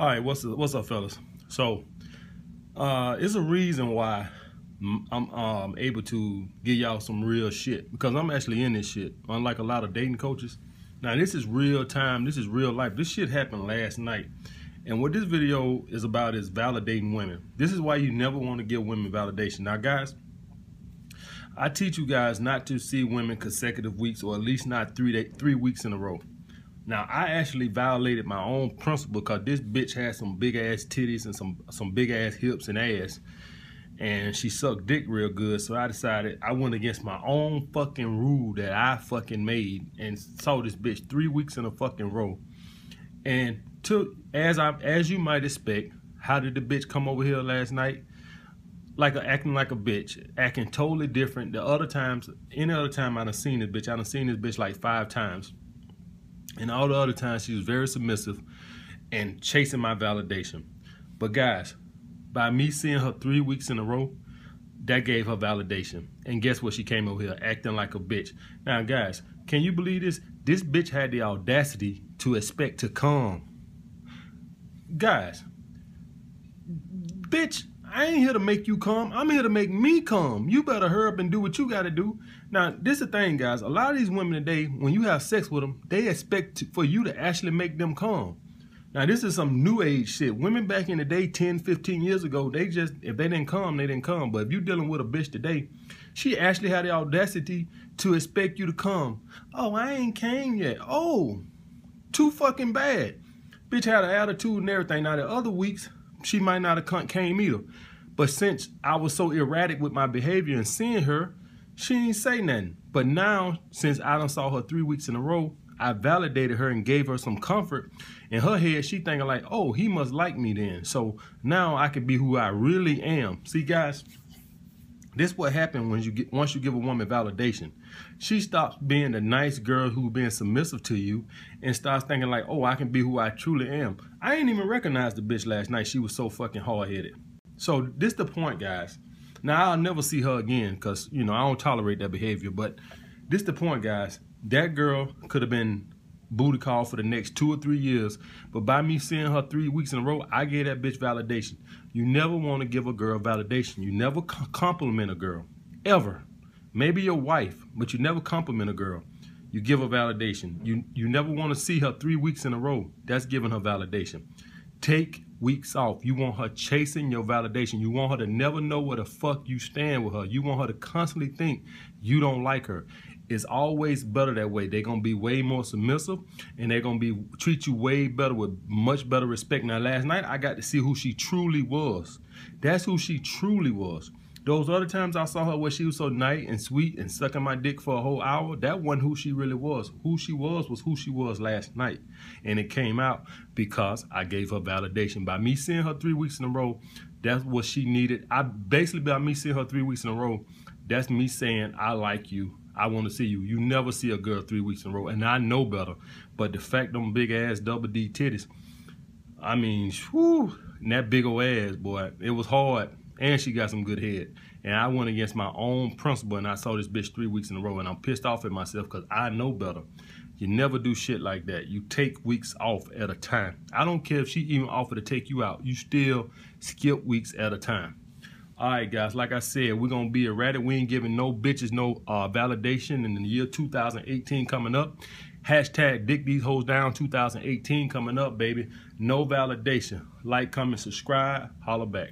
All right, what's up, what's up, fellas? So, uh, it's a reason why I'm um, able to give y'all some real shit because I'm actually in this shit. Unlike a lot of dating coaches. Now, this is real time. This is real life. This shit happened last night. And what this video is about is validating women. This is why you never want to give women validation. Now, guys, I teach you guys not to see women consecutive weeks or at least not three day, three weeks in a row. Now I actually violated my own principle because this bitch had some big ass titties and some some big ass hips and ass, and she sucked dick real good. So I decided I went against my own fucking rule that I fucking made and saw this bitch three weeks in a fucking row. And to as I as you might expect, how did the bitch come over here last night? like a, acting like a bitch, acting totally different. The other times, any other time I done seen this bitch, I done seen this bitch like five times. And all the other times she was very submissive and chasing my validation. But guys, by me seeing her three weeks in a row, that gave her validation. And guess what? She came over here acting like a bitch. Now, guys, can you believe this? This bitch had the audacity to expect to come. Guys, bitch, I ain't here to make you come. I'm here to make me come. You better hurry up and do what you got to do. Now, this is the thing, guys. A lot of these women today, when you have sex with them, they expect for you to actually make them come. Now, this is some new age shit. Women back in the day, 10, 15 years ago, they just, if they didn't come, they didn't come. But if you're dealing with a bitch today, she actually had the audacity to expect you to come. Oh, I ain't came yet. Oh, too fucking bad. Bitch had an attitude and everything. Now, the other weeks, she might not have came either. But since I was so erratic with my behavior and seeing her, she didn't say nothing. But now, since I done saw her three weeks in a row, I validated her and gave her some comfort. In her head, she thinking like, oh, he must like me then. So now I can be who I really am. See, guys, this what happened when you get once you give a woman validation. She stops being the nice girl who being submissive to you and starts thinking like, oh, I can be who I truly am. I ain't even recognize the bitch last night. She was so fucking hard-headed. So this the point, guys. Now I'll never see her again because you know I don't tolerate that behavior. But this the point, guys. That girl could have been booty call for the next two or three years. But by me seeing her three weeks in a row, I gave that bitch validation. You never want to give a girl validation. You never compliment a girl, ever. Maybe your wife, but you never compliment a girl. You give her validation. You you never want to see her three weeks in a row. That's giving her validation. Take weeks off. You want her chasing your validation. You want her to never know where the fuck you stand with her. You want her to constantly think you don't like her it's always better that way. They're gonna be way more submissive and they're gonna be treat you way better with much better respect. Now last night I got to see who she truly was. That's who she truly was. Those other times I saw her where she was so nice and sweet and sucking my dick for a whole hour, that wasn't who she really was. Who she was was who she was last night. And it came out because I gave her validation. By me seeing her three weeks in a row, that's what she needed. I basically by me seeing her three weeks in a row, that's me saying I like you I want to see you. You never see a girl three weeks in a row, and I know better. But the fact them big ass double D titties, I mean, whew, that big old ass, boy, it was hard. And she got some good head. And I went against my own principle, and I saw this bitch three weeks in a row, and I'm pissed off at myself because I know better. You never do shit like that. You take weeks off at a time. I don't care if she even offered to take you out. You still skip weeks at a time. All right, guys, like I said, we're going to be erratic. We ain't giving no bitches no uh, validation in the year 2018 coming up. Hashtag Dick These Hoes Down 2018 coming up, baby. No validation. Like, comment, subscribe. Holla back.